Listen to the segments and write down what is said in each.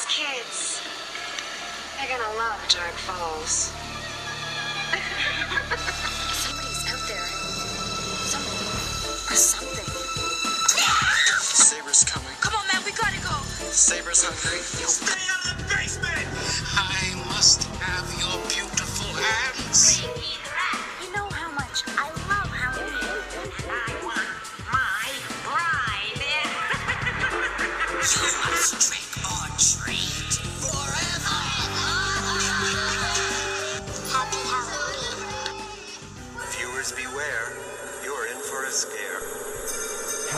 Those kids, they're gonna love Dark Falls. Somebody's out there. Somebody. Or something. Saber's coming. Come on, man, we gotta go. Saber's hungry. Stay out of the basement! I must have your beautiful hands.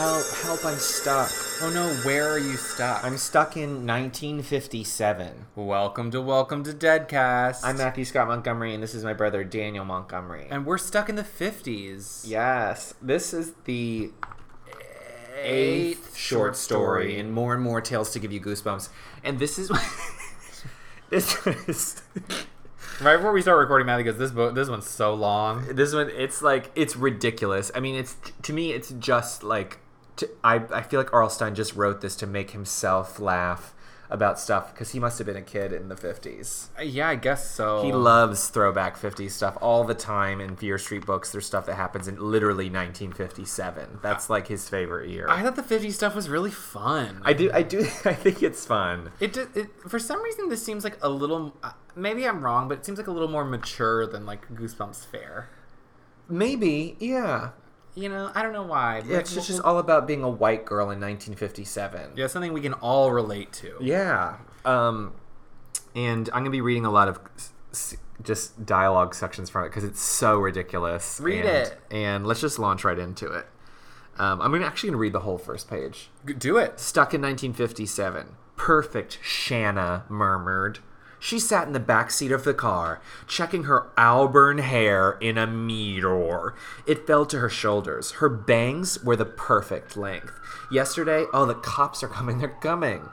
Help, help, I'm stuck. Oh no, where are you stuck? I'm stuck in 1957. Welcome to Welcome to Deadcast. I'm Matthew Scott Montgomery, and this is my brother Daniel Montgomery. and we're stuck in the 50s. yes, this is the eighth short story, and more and more tales to give you goosebumps. And this is this is Right before we start recording, Matthew goes, "This book, this one's so long." this one. It's like it's ridiculous. I mean, it's to me, it's just like to, I I feel like R.L. Stine just wrote this to make himself laugh about stuff because he must have been a kid in the 50s. Uh, Yeah, I guess so. He loves throwback 50s stuff all the time in Fear Street books. There's stuff that happens in literally 1957. That's like his favorite year. I thought the 50s stuff was really fun. I do, I do, I think it's fun. It, it for some reason this seems like a little. uh, Maybe I'm wrong, but it seems like a little more mature than like Goosebumps fare. Maybe, yeah. You know, I don't know why. yeah it's just, just all about being a white girl in 1957. yeah, something we can all relate to. Yeah. Um, and I'm gonna be reading a lot of just dialogue sections from it because it's so ridiculous. Read and, it. and let's just launch right into it. Um, I'm gonna actually gonna read the whole first page. Do it. Stuck in 1957. Perfect, Shanna murmured. She sat in the back seat of the car, checking her auburn hair in a mirror. It fell to her shoulders. Her bangs were the perfect length. Yesterday, oh, the cops are coming, they're coming.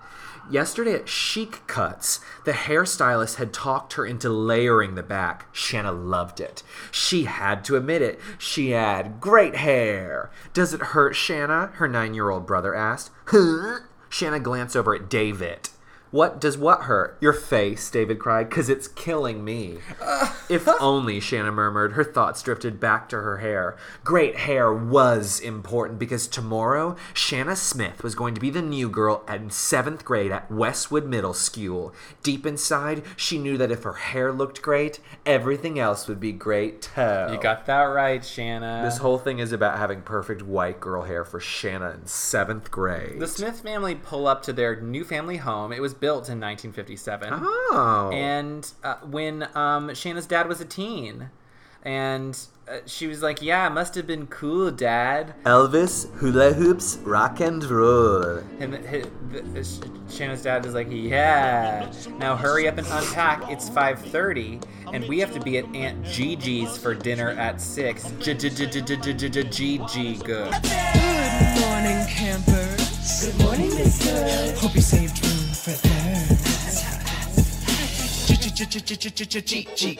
Yesterday at Chic Cuts, the hairstylist had talked her into layering the back. Shanna loved it. She had to admit it. She had great hair. Does it hurt, Shanna? Her nine year old brother asked. Huh? Shanna glanced over at David. What does what hurt? Your face, David cried, because it's killing me. Uh, if only, Shanna murmured. Her thoughts drifted back to her hair. Great hair was important because tomorrow, Shanna Smith was going to be the new girl in seventh grade at Westwood Middle School. Deep inside, she knew that if her hair looked great, everything else would be great too. You got that right, Shanna. This whole thing is about having perfect white girl hair for Shanna in seventh grade. The Smith family pull up to their new family home. It was built in 1957. Oh. And uh, when um, Shanna's dad was a teen. And uh, she was like, Yeah, it must have been cool, Dad. Elvis, hula hoops, rock and roll. And hi- the, Sh- Shanna's dad is like, Yeah. Now hurry up and unpack. It's 5:30, and we have to be at Aunt Gigi's for dinner at six. Gigi good. Good morning, campers. Good morning, Miss Good. Hope you saved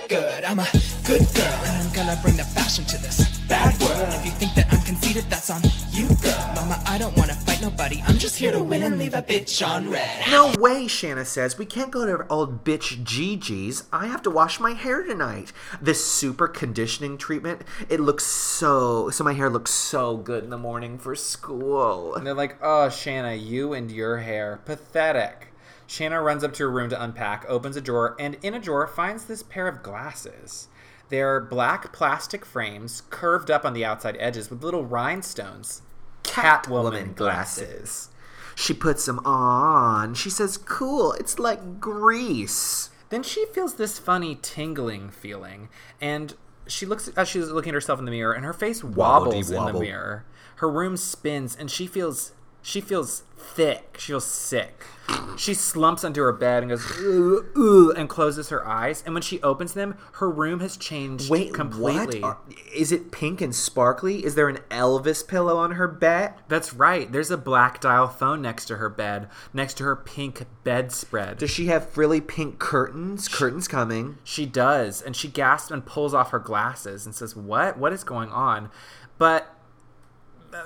good. I'm a good girl, and I'm gonna bring the fashion to this bad world. If you think that I'm conceited, that's on you, girl. Mama, I don't wanna fight nobody. I'm just here to win and leave a bitch on red. No way, Shanna says. We can't go to old bitch Gigi's. I have to wash my hair tonight. This super conditioning treatment, it looks so. So my hair looks so good in the morning for school. And they're like, oh, Shanna, you and your hair. Pathetic. Shanna runs up to her room to unpack, opens a drawer, and in a drawer finds this pair of glasses. They're black plastic frames, curved up on the outside edges with little rhinestones. Catwoman glasses. She puts them on. She says, cool, it's like grease. Then she feels this funny tingling feeling, and she looks as she's looking at herself in the mirror, and her face wobbles in the mirror. Her room spins, and she feels she feels thick. She feels sick. She slumps onto her bed and goes ooh, ooh, and closes her eyes. And when she opens them, her room has changed Wait, completely. what? Is it pink and sparkly? Is there an Elvis pillow on her bed? That's right. There's a black dial phone next to her bed, next to her pink bedspread. Does she have frilly pink curtains? Curtains coming. She does, and she gasps and pulls off her glasses and says, "What? What is going on?" But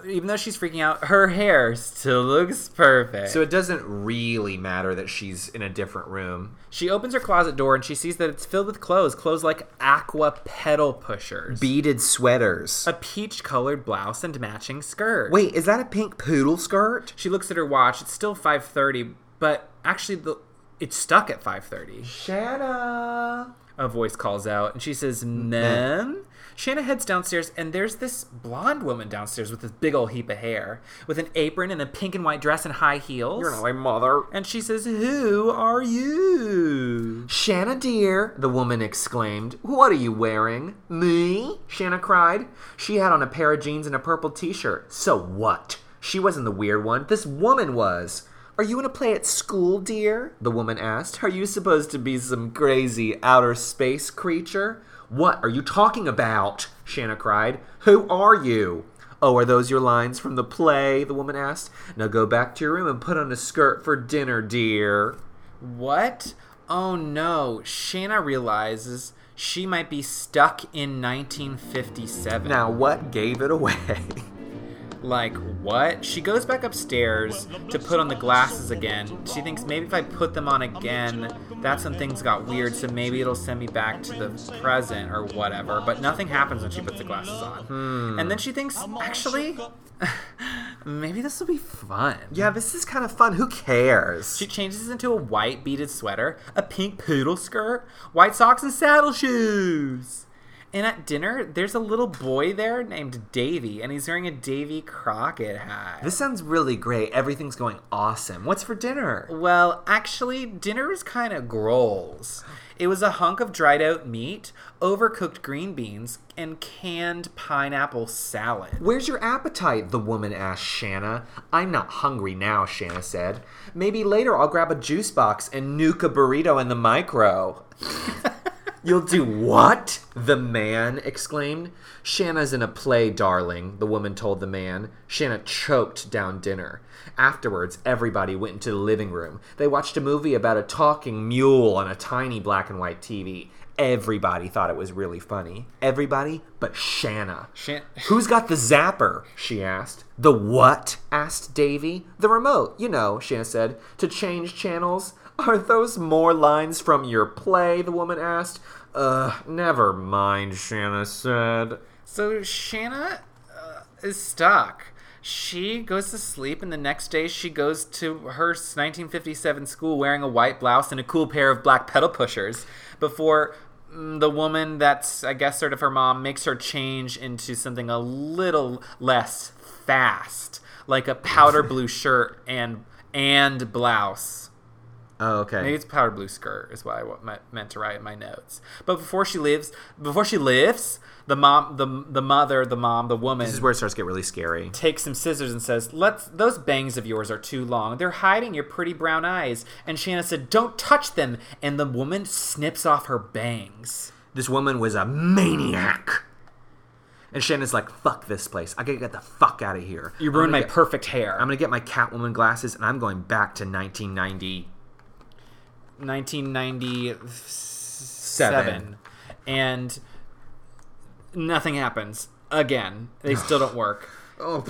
even though she's freaking out, her hair still looks perfect. So it doesn't really matter that she's in a different room. she opens her closet door and she sees that it's filled with clothes, clothes like aqua pedal pushers, Beaded sweaters. a peach colored blouse and matching skirt. Wait, is that a pink poodle skirt? She looks at her watch. It's still 5:30, but actually the it's stuck at 5:30. Shanna. A voice calls out and she says, "Mem." Shanna heads downstairs and there's this blonde woman downstairs with this big old heap of hair, with an apron and a pink and white dress and high heels. You're not my mother. and she says, "Who are you?" Shanna, dear, the woman exclaimed. What are you wearing? Me? Shanna cried. She had on a pair of jeans and a purple t shirt. So what? She wasn't the weird one. This woman was. Are you in a play at school, dear? The woman asked. Are you supposed to be some crazy outer space creature? What are you talking about? Shanna cried. Who are you? Oh, are those your lines from the play? The woman asked. Now go back to your room and put on a skirt for dinner, dear. What? Oh no! Shanna realizes she might be stuck in 1957. Now, what gave it away? Like, what? She goes back upstairs to put on the glasses again. She thinks maybe if I put them on again, that's when things got weird, so maybe it'll send me back to the present or whatever. But nothing happens when she puts the glasses on. Hmm. And then she thinks, actually, maybe this will be fun. yeah, this is kind of fun. Who cares? She changes into a white beaded sweater, a pink poodle skirt, white socks, and saddle shoes. And at dinner, there's a little boy there named Davy, and he's wearing a Davy Crockett hat. This sounds really great. Everything's going awesome. What's for dinner? Well, actually, dinner was kind of grolls. It was a hunk of dried out meat, overcooked green beans, and canned pineapple salad. Where's your appetite? The woman asked Shanna. I'm not hungry now, Shanna said. Maybe later I'll grab a juice box and nuke a burrito in the micro. You'll do what? The man exclaimed. Shanna's in a play, darling, the woman told the man. Shanna choked down dinner. Afterwards, everybody went into the living room. They watched a movie about a talking mule on a tiny black and white TV. Everybody thought it was really funny. Everybody but Shanna. Shan- Who's got the zapper? she asked. The what? asked Davy. The remote, you know, Shanna said, to change channels. Are those more lines from your play? the woman asked. Uh, never mind, Shanna said. So Shanna uh, is stuck. She goes to sleep, and the next day she goes to her 1957 school wearing a white blouse and a cool pair of black pedal pushers before mm, the woman that's, I guess, sort of her mom makes her change into something a little less fast, like a powder blue shirt and and blouse. Oh, okay. Maybe it's powder blue skirt is what I meant to write in my notes. But before she lives, before she lifts, the mom, the the mother, the mom, the woman this is where it starts to get really scary. takes some scissors and says, "Let's those bangs of yours are too long. They're hiding your pretty brown eyes." And Shanna said, "Don't touch them." And the woman snips off her bangs. This woman was a maniac. And Shannon's like, fuck this place. I gotta get the fuck out of here. You ruined my get- perfect hair. I'm gonna get my Catwoman glasses and I'm going back to 1990. 1997 and nothing happens again. They still don't work. Oh,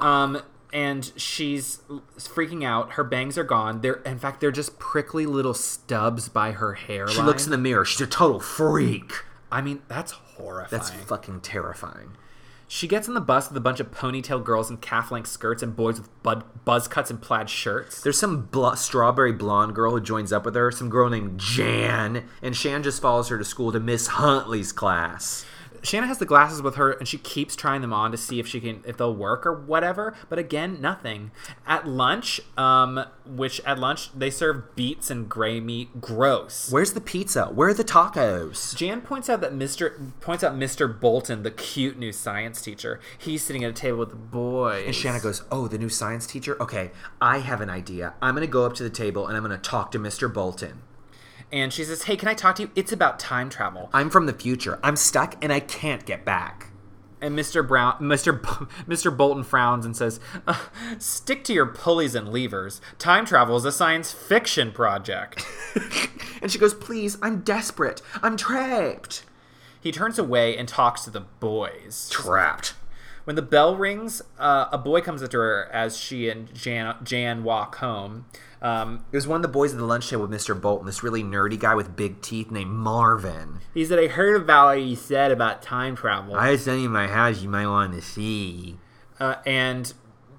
um and she's freaking out. Her bangs are gone. They're in fact they're just prickly little stubs by her hairline. She looks in the mirror. She's a total freak. i mean that's horrifying. That's fucking terrifying. She gets on the bus with a bunch of ponytail girls in calf-length skirts and boys with bud- buzz cuts and plaid shirts There's some bl- strawberry blonde girl who joins up with her, some girl named Jan, and Shan just follows her to school to Miss Huntley's class. Shanna has the glasses with her and she keeps trying them on to see if she can if they'll work or whatever, but again, nothing. At lunch, um which at lunch they serve beets and gray meat. Gross. Where's the pizza? Where are the tacos? Jan points out that Mr. points out Mr. Bolton, the cute new science teacher. He's sitting at a table with the boys. And Shanna goes, Oh, the new science teacher? Okay, I have an idea. I'm gonna go up to the table and I'm gonna talk to Mr. Bolton. And she says, "Hey, can I talk to you? It's about time travel." I'm from the future. I'm stuck and I can't get back. And Mr. Brown, Mr. B- Mr. Bolton frowns and says, uh, "Stick to your pulleys and levers. Time travel is a science fiction project." And she goes, Please, I'm desperate. I'm trapped. He turns away and talks to the boys. Trapped. When the bell rings, uh, a boy comes up to her as she and Jan, Jan walk home. Um, It was one of the boys at the lunch table with Mr. Bolton, this really nerdy guy with big teeth named Marvin. he said, I heard about what you said about time travel. I have something in my house you might want to see. Uh, and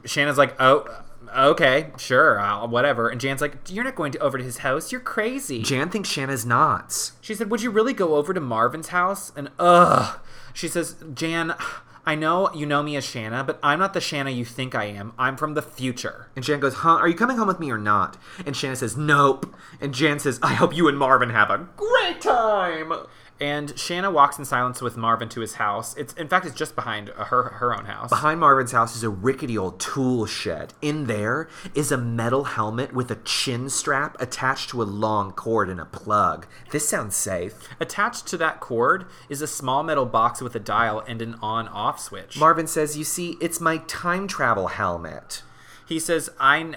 Shanna's like, oh, okay, sure, I'll, whatever. And Jan's like, you're not going to over to his house. You're crazy. Jan thinks Shanna's nuts. She said, Would you really go over to Marvin's house? And ugh. She says, Jan, I know you know me as Shanna, but I'm not the Shanna you think I am. I'm from the future. And Jan goes, Huh, are you coming home with me or not? And Shanna says, Nope. And Jan says, I hope you and Marvin have a great time. And Shanna walks in silence with Marvin to his house. It's in fact it's just behind her her own house. Behind Marvin's house is a rickety old tool shed. In there is a metal helmet with a chin strap attached to a long cord and a plug. This sounds safe. Attached to that cord is a small metal box with a dial and an on-off switch. Marvin says, You see, it's my time travel helmet. he says, "I."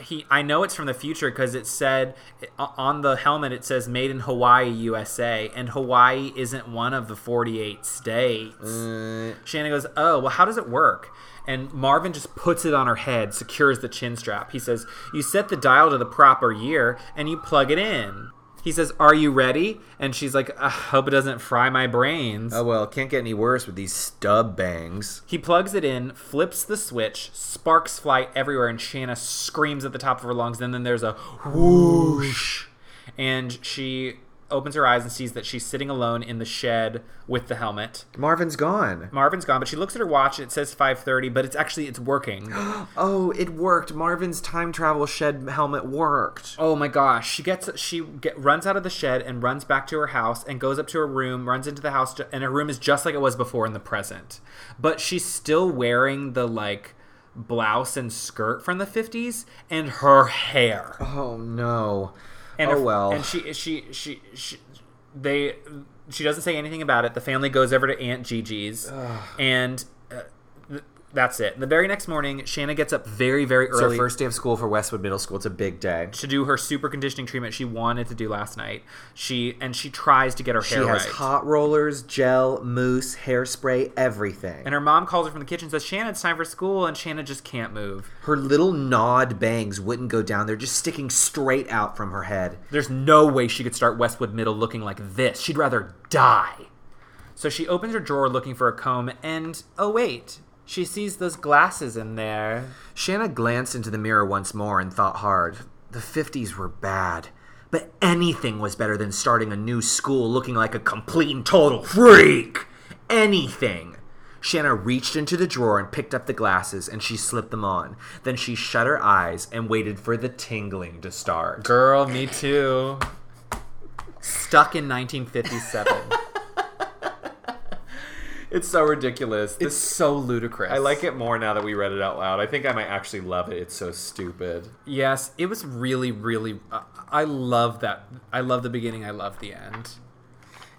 He, I know it's from the future because it said on the helmet it says made in Hawaii, USA, and Hawaii isn't one of the 48 states. Uh. Shannon goes, Oh, well, how does it work? And Marvin just puts it on her head, secures the chin strap. He says, You set the dial to the proper year and you plug it in. He says, Are you ready? And she's like, I hope it doesn't fry my brains. Oh well, can't get any worse with these stub bangs. He plugs it in, flips the switch, sparks fly everywhere, and Shanna screams at the top of her lungs. And then there's a whoosh. And she opens her eyes and sees that she's sitting alone in the shed with the helmet. Marvin's gone. Marvin's gone, but she looks at her watch and it says 5:30, but it's actually it's working. Oh, it worked. Marvin's time travel shed helmet worked. Oh my gosh! She gets she get, runs out of the shed and runs back to her house and goes up to her room, runs into the house, and her room is just like it was before in the present. But she's still wearing the like blouse and skirt from the 50s and her hair. Oh no. And oh her- well. And she she she she they she doesn't say anything about it. The family goes over to Aunt Gigi's and uh, th- that's it. The very next morning, Shanna gets up very very her early. first day of school for Westwood Middle School. It's a big day. to do her super conditioning treatment she wanted to do last night. She and she tries to get her hair. She hair has right. hot rollers, gel, mousse, hairspray, everything. and her mom calls her from the kitchen and says, Shanna, it's time for school, and Shanna just can't move. her little gnawed bangs wouldn't go down. They're just sticking straight out from her head. There's no way she could start Westwood Middle looking like this. She'd rather die. So she opens her drawer looking for a comb, and oh wait, she sees those glasses in there. Shanna glanced into the mirror once more and thought hard. The 50s were bad. But anything was better than starting a new school looking like a complete and total freak. Anything. Shanna reached into the drawer and picked up the glasses and she slipped them on. Then she shut her eyes and waited for the tingling to start. Girl, me too. Stuck in 1957. It's so ridiculous. it's so ludicrous. I like it more now that we read it out loud. I think I might actually love it. It's so stupid. Yes, it was really, really. Uh, I love that. I love the beginning. I love the end.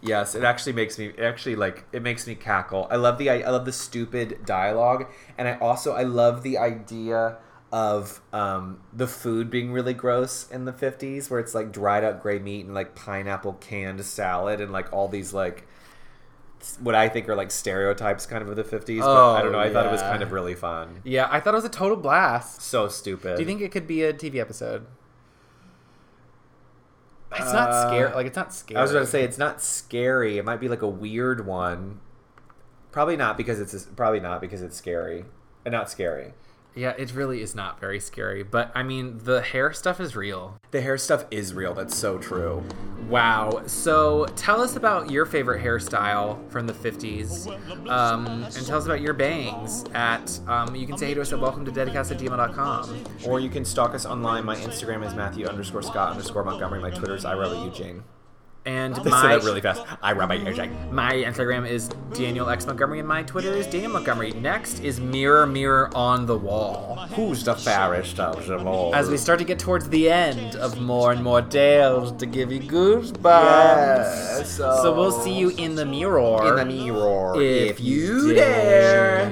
Yes, it actually makes me it actually like it makes me cackle. I love the I love the stupid dialogue, and I also I love the idea of um, the food being really gross in the fifties, where it's like dried up gray meat and like pineapple canned salad and like all these like what I think are like stereotypes kind of of the fifties. but I don't know. I thought it was kind of really fun. Yeah, I thought it was a total blast. So stupid. Do you think it could be a TV episode? It's not scary. Like it's not scary. Uh, I was going to say it's not scary. It might be like a weird one. Probably not because it's probably not because it's scary. And not scary. Yeah, it really is not very scary. But I mean, the hair stuff is real. The hair stuff is real. That's so true. Wow. So tell us about your favorite hairstyle from the 50s. Um, and tell us about your bangs at, um, you can say hey to us at welcome to deadcast. Or you can stalk us online. My Instagram is Matthew underscore Scott underscore Montgomery. My Twitter is I Eugene. And Say my, that really fast. I Robert Eugene. my Instagram is Daniel X Montgomery and my Twitter is Daniel Montgomery. Next is Mirror Mirror on the Wall. Who's the fairest of them all? As we start to get towards the end of more and more tales to give you goosebumps. Yes, So we'll see you in the mirror. in the mirror If you dare.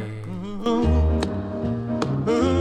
Yeah,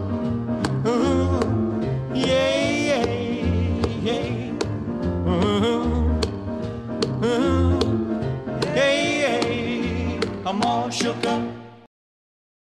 shook up.